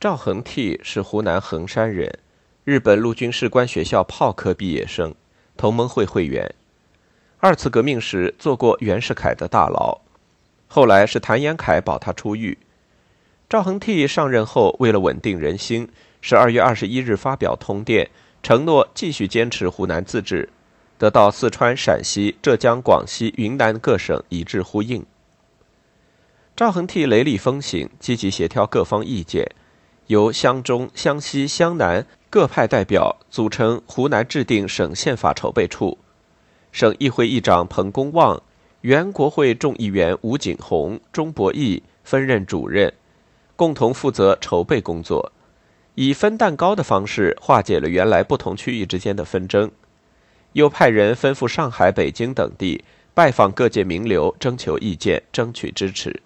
赵恒惕是湖南衡山人，日本陆军士官学校炮科毕业生，同盟会会员。二次革命时做过袁世凯的大牢，后来是谭延闿保他出狱。赵恒惕上任后，为了稳定人心，十二月二十一日发表通电，承诺继续坚持湖南自治，得到四川、陕西、浙江、广西、云南各省一致呼应。赵恒惕雷厉风行，积极协调各方意见，由湘中、湘西、湘南各派代表组成湖南制定省宪法筹备处，省议会议长彭公望、原国会众议员吴景鸿、钟伯义分任主任，共同负责筹备工作，以分蛋糕的方式化解了原来不同区域之间的纷争，又派人吩咐上海、北京等地拜访各界名流，征求意见，争取支持。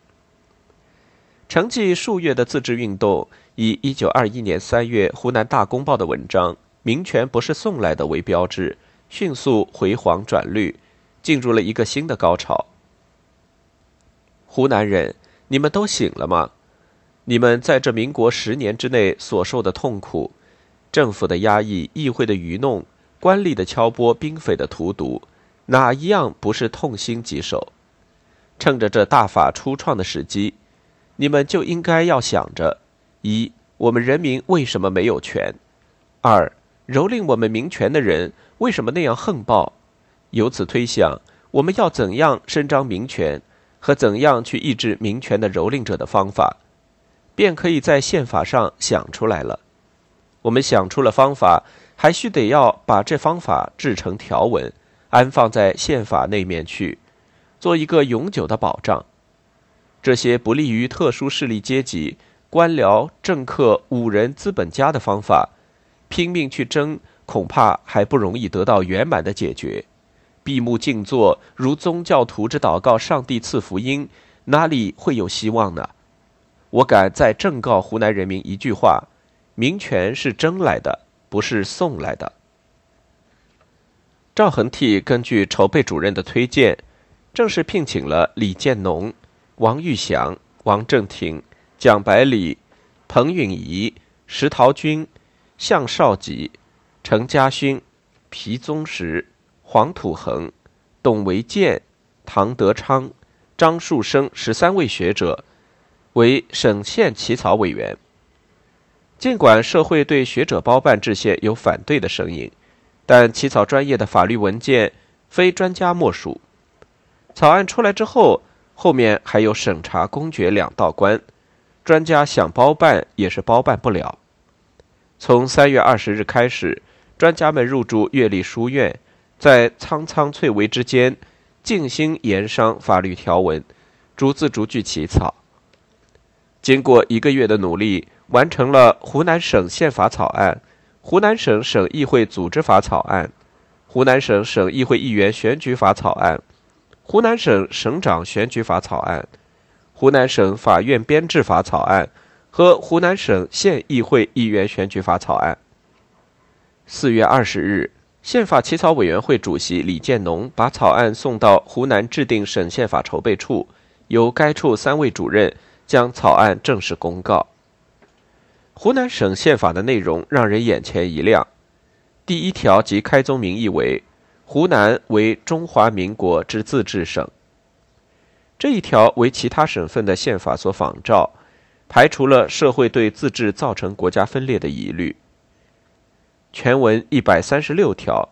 沉寂数月的自治运动，以一九二一年三月湖南大公报的文章“民权不是送来的”为标志，迅速回黄转绿，进入了一个新的高潮。湖南人，你们都醒了吗？你们在这民国十年之内所受的痛苦，政府的压抑、议会的愚弄、官吏的敲拨、兵匪的荼毒，哪一样不是痛心疾首？趁着这大法初创的时机。你们就应该要想着：一，我们人民为什么没有权；二，蹂躏我们民权的人为什么那样横暴？由此推想，我们要怎样伸张民权，和怎样去抑制民权的蹂躏者的方法，便可以在宪法上想出来了。我们想出了方法，还需得要把这方法制成条文，安放在宪法那面去，做一个永久的保障。这些不利于特殊势力阶级、官僚、政客、武人、资本家的方法，拼命去争，恐怕还不容易得到圆满的解决。闭目静坐，如宗教徒之祷告上帝赐福音，哪里会有希望呢？我敢再正告湖南人民一句话：民权是争来的，不是送来的。赵恒惕根据筹备主任的推荐，正式聘请了李建农。王玉祥、王正廷、蒋百里、彭允仪、石陶君、向少吉、程家勋、皮宗实、黄土恒、董维建、唐德昌、张树生十三位学者为省县起草委员。尽管社会对学者包办制宪有反对的声音，但起草专业的法律文件非专家莫属。草案出来之后。后面还有审查、公决两道关，专家想包办也是包办不了。从三月二十日开始，专家们入住阅历书院，在苍苍翠微之间，静心研商法律条文，逐字逐句起草。经过一个月的努力，完成了湖南省宪法草案、湖南省省议会组织法草案、湖南省省议会议员选举法草案。湖南省省长选举法草案、湖南省法院编制法草案和湖南省县议会议员选举法草案。四月二十日，宪法起草委员会主席李建农把草案送到湖南制定省宪法筹备处，由该处三位主任将草案正式公告。湖南省宪法的内容让人眼前一亮，第一条即开宗明义为。湖南为中华民国之自治省。这一条为其他省份的宪法所仿照，排除了社会对自治造成国家分裂的疑虑。全文一百三十六条，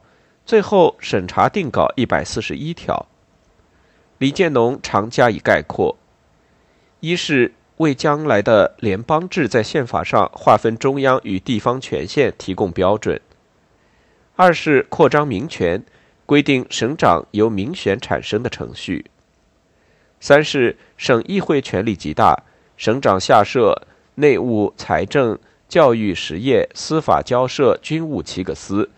最后审查定稿一百四十一条。李建农常加以概括：一是为将来的联邦制在宪法上划分中央与地方权限提供标准；二是扩张民权。规定省长由民选产生的程序。三是省议会权力极大，省长下设内务、财政、教育、实业、司法、交涉、军务七个司，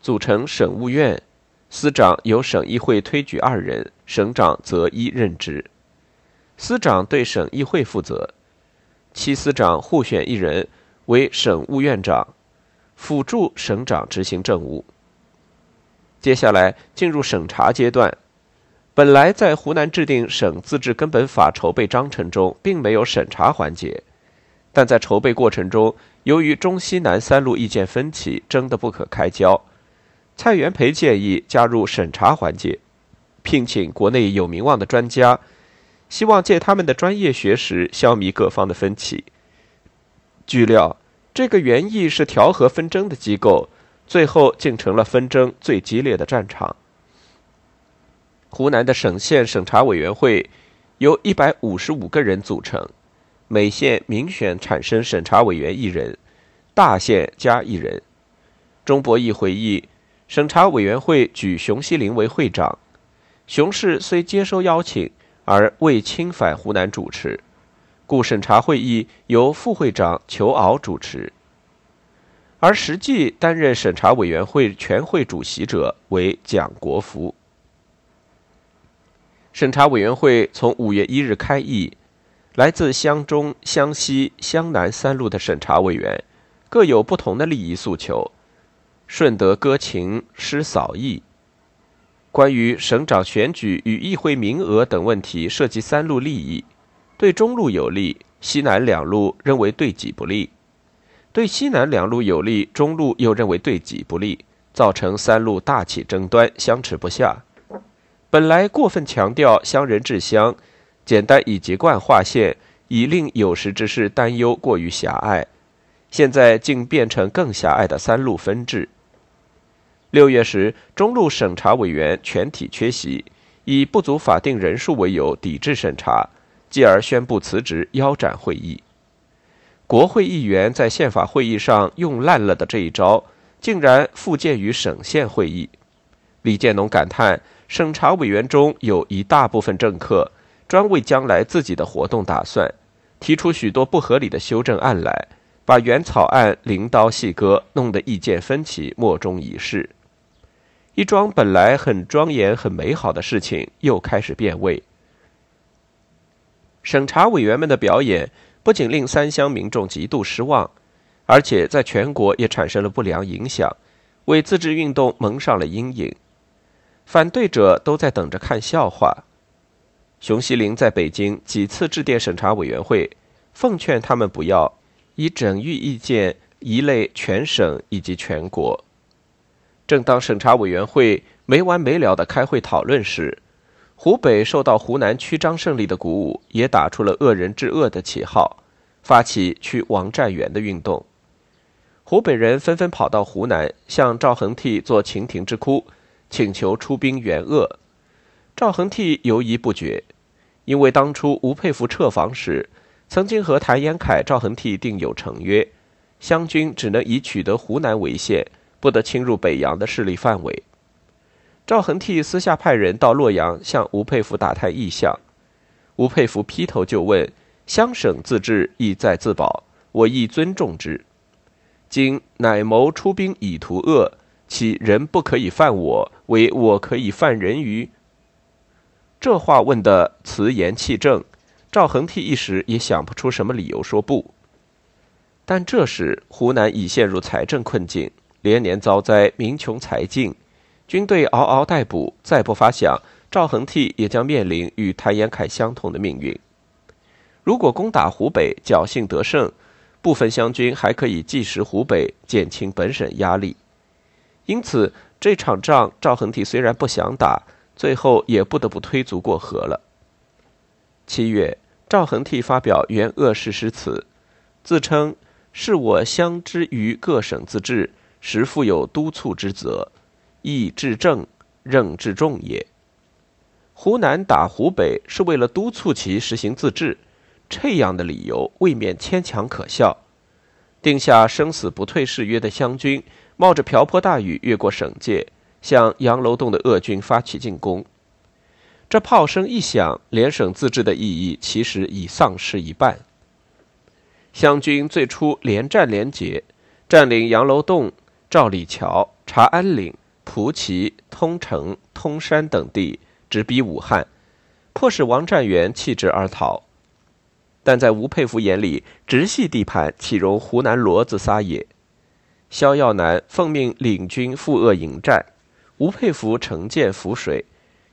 组成省务院，司长由省议会推举二人，省长择一任职。司长对省议会负责，七司长互选一人为省务院长，辅助省长执行政务。接下来进入审查阶段。本来在湖南制定省自治根本法筹备章程中，并没有审查环节，但在筹备过程中，由于中西南三路意见分歧，争得不可开交。蔡元培建议加入审查环节，聘请国内有名望的专家，希望借他们的专业学识消弭各方的分歧。据料，这个原意是调和纷争的机构，最后竟成了纷争最激烈的战场。湖南的省县审查委员会由一百五十五个人组成。每县民选产生审查委员一人，大县加一人。钟伯义回忆，审查委员会举熊希龄为会长，熊氏虽接收邀请，而未亲返湖南主持，故审查会议由副会长裘敖主持，而实际担任审查委员会全会主席者为蒋国福。审查委员会从五月一日开议。来自湘中、湘西、湘南三路的审查委员，各有不同的利益诉求，顺德歌情，诗扫义。关于省长选举与议会名额等问题，涉及三路利益，对中路有利，西南两路认为对己不利；对西南两路有利，中路又认为对己不利，造成三路大起争端，相持不下。本来过分强调乡人治乡。简单以籍贯划线，以令有识之士担忧过于狭隘。现在竟变成更狭隘的三路分治。六月时，中路审查委员全体缺席，以不足法定人数为由抵制审查，继而宣布辞职，腰斩会议。国会议员在宪法会议上用烂了的这一招，竟然复见于省县会议。李建农感叹：审查委员中有一大部分政客。专为将来自己的活动打算，提出许多不合理的修正案来，把原草案零刀细割，弄得意见分歧，莫衷一是。一桩本来很庄严、很美好的事情，又开始变味。审查委员们的表演不仅令三乡民众极度失望，而且在全国也产生了不良影响，为自治运动蒙上了阴影。反对者都在等着看笑话。熊希龄在北京几次致电审查委员会，奉劝他们不要以整域意见一类全省以及全国。正当审查委员会没完没了的开会讨论时，湖北受到湖南曲张胜利的鼓舞，也打出了恶人治恶的旗号，发起去王占元的运动。湖北人纷纷跑到湖南，向赵恒惕做秦庭之哭，请求出兵援鄂。赵恒惕犹疑不决。因为当初吴佩孚撤防时，曾经和谭延闿、赵恒惕订有成约，湘军只能以取得湖南为限，不得侵入北洋的势力范围。赵恒惕私下派人到洛阳向吴佩孚打探意向，吴佩孚劈头就问：“湘省自治，意在自保，我亦尊重之。今乃谋出兵以图恶，其人不可以犯我，为我可以犯人于？”这话问得辞言气正，赵恒惕一时也想不出什么理由说不。但这时湖南已陷入财政困境，连年遭灾，民穷财尽，军队嗷嗷待哺。再不发饷，赵恒惕也将面临与谭延闿相同的命运。如果攻打湖北，侥幸得胜，部分湘军还可以计时湖北，减轻本省压力。因此，这场仗赵恒惕虽然不想打。最后也不得不推足过河了。七月，赵恒惕发表援鄂誓师词，自称是我相之于各省自治，实负有督促之责，义治政，任治重也。湖南打湖北是为了督促其实行自治，这样的理由未免牵强可笑。定下生死不退誓约的湘军，冒着瓢泼大雨越过省界。向杨楼洞的鄂军发起进攻，这炮声一响，联省自治的意义其实已丧失一半。湘军最初连战连捷，占领杨楼洞、赵李桥、察安岭、蒲圻、通城、通山等地，直逼武汉，迫使王占元弃职而逃。但在吴佩孚眼里，直系地盘岂容湖南骡子撒野？萧耀南奉命领军赴鄂迎战。吴佩孚乘舰浮水，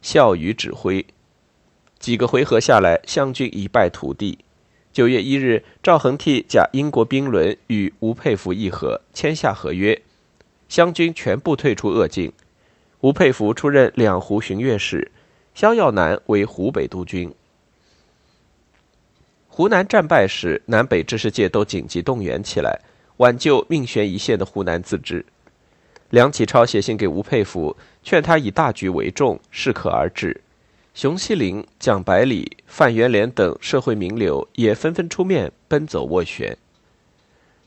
笑语指挥。几个回合下来，湘军一败涂地。九月一日，赵恒惕假英国兵轮与吴佩孚议和，签下合约，湘军全部退出鄂境。吴佩孚出任两湖巡阅使，萧耀南为湖北督军。湖南战败时，南北知识界都紧急动员起来，挽救命悬一线的湖南自治。梁启超写信给吴佩孚，劝他以大局为重，适可而止。熊希龄、蒋百里、范元濂等社会名流也纷纷出面奔走斡旋。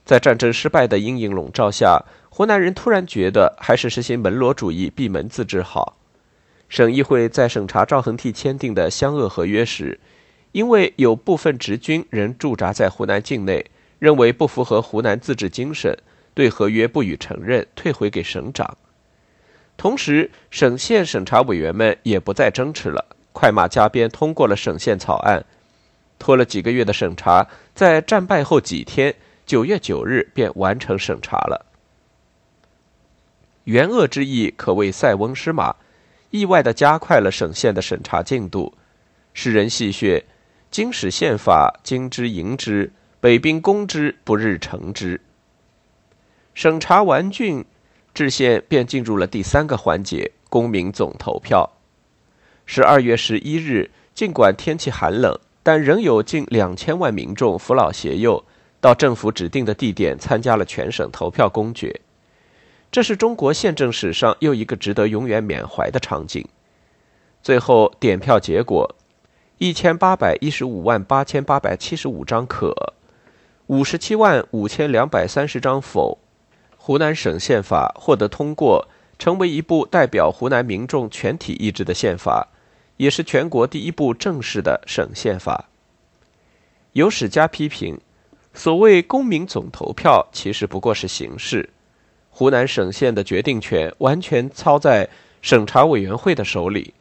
在战争失败的阴影笼罩下，湖南人突然觉得还是实行门罗主义、闭门自治好。省议会在审查赵恒惕签订的湘鄂合约时，因为有部分直军仍驻扎在湖南境内，认为不符合湖南自治精神，对合约不予承认，退回给省长。同时，省县审查委员们也不再争持了，快马加鞭通过了省县草案。拖了几个月的审查，在战败后几天，九月九日便完成审查了。援鄂之意可谓塞翁失马，意外的加快了省县的审查进度。世人戏谑：“经使宪法，京之迎之；北兵攻之，不日成之。”审查完竣。制宪便进入了第三个环节——公民总投票。十二月十一日，尽管天气寒冷，但仍有近两千万民众扶老携幼到政府指定的地点参加了全省投票公决。这是中国宪政史上又一个值得永远缅怀的场景。最后点票结果：一千八百一十五万八千八百七十五张可，五十七万五千两百三十张否。湖南省宪法获得通过，成为一部代表湖南民众全体意志的宪法，也是全国第一部正式的省宪法。有史家批评，所谓公民总投票其实不过是形式，湖南省县的决定权完全操在审查委员会的手里，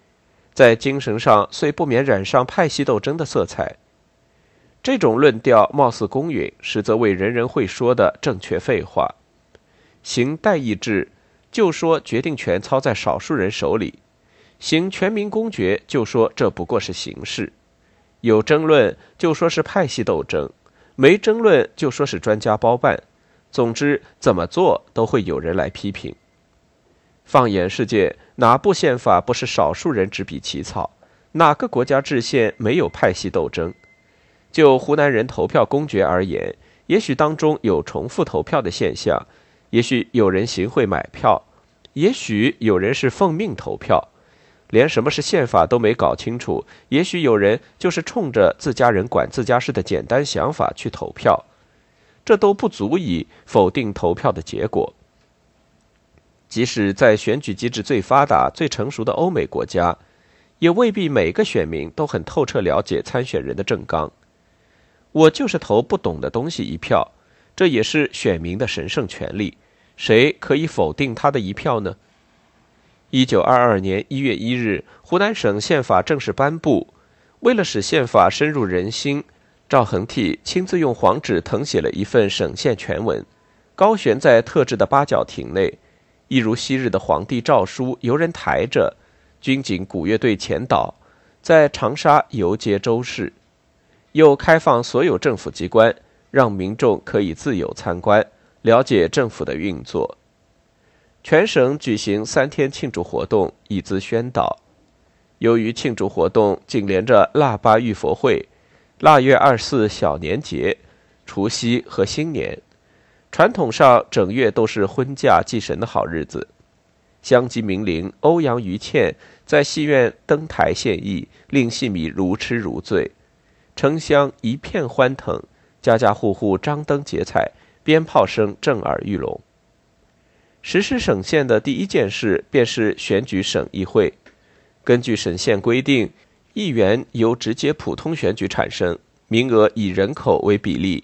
在精神上虽不免染上派系斗争的色彩。这种论调貌似公允，实则为人人会说的正确废话。行代议制，就说决定权操在少数人手里；行全民公决，就说这不过是形式。有争论，就说是派系斗争；没争论，就说是专家包办。总之，怎么做都会有人来批评。放眼世界，哪部宪法不是少数人执笔起草？哪个国家制宪没有派系斗争？就湖南人投票公决而言，也许当中有重复投票的现象。也许有人行贿买票，也许有人是奉命投票，连什么是宪法都没搞清楚。也许有人就是冲着自家人管自家事的简单想法去投票，这都不足以否定投票的结果。即使在选举机制最发达、最成熟的欧美国家，也未必每个选民都很透彻了解参选人的政纲。我就是投不懂的东西一票，这也是选民的神圣权利。谁可以否定他的一票呢？一九二二年一月一日，湖南省宪法正式颁布。为了使宪法深入人心，赵恒惕亲自用黄纸誊写了一份省县全文，高悬在特制的八角亭内，一如昔日的皇帝诏书，由人抬着，军警鼓乐队前导，在长沙游街周市，又开放所有政府机关，让民众可以自由参观。了解政府的运作，全省举行三天庆祝活动，以资宣导。由于庆祝活动紧连着腊八浴佛会、腊月二四小年节、除夕和新年，传统上整月都是婚嫁祭神的好日子。乡级名伶欧阳予倩在戏院登台献艺，令戏迷如痴如醉，城乡一片欢腾，家家户户张灯结彩。鞭炮声震耳欲聋。实施省县的第一件事便是选举省议会。根据省县规定，议员由直接普通选举产生，名额以人口为比例，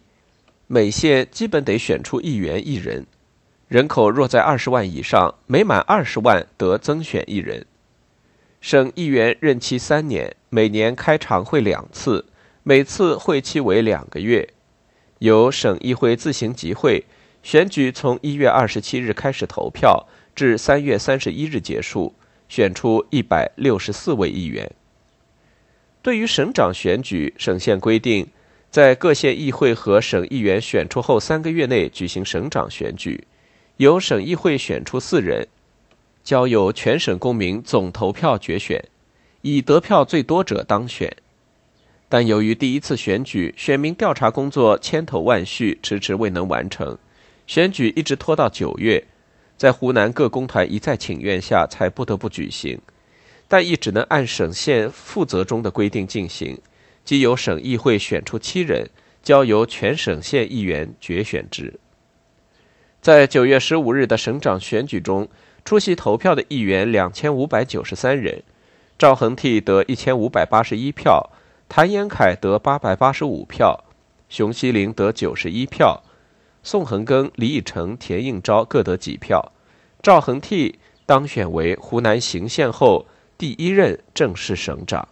每县基本得选出议员一人。人口若在二十万以上，每满二十万得增选一人。省议员任期三年，每年开常会两次，每次会期为两个月。由省议会自行集会，选举从一月二十七日开始投票，至三月三十一日结束，选出一百六十四位议员。对于省长选举，省县规定，在各县议会和省议员选出后三个月内举行省长选举，由省议会选出四人，交由全省公民总投票决选，以得票最多者当选。但由于第一次选举选民调查工作千头万绪，迟迟未能完成，选举一直拖到九月，在湖南各工团一再请愿下，才不得不举行，但亦只能按省县负责中的规定进行。即由省议会选出七人，交由全省县议员决选之。在九月十五日的省长选举中，出席投票的议员两千五百九十三人，赵恒惕得一千五百八十一票，谭延闿得八百八十五票，熊希龄得九十一票，宋恒庚、李义成、田应钊各得几票。赵恒惕当选为湖南行县后第一任正式省长。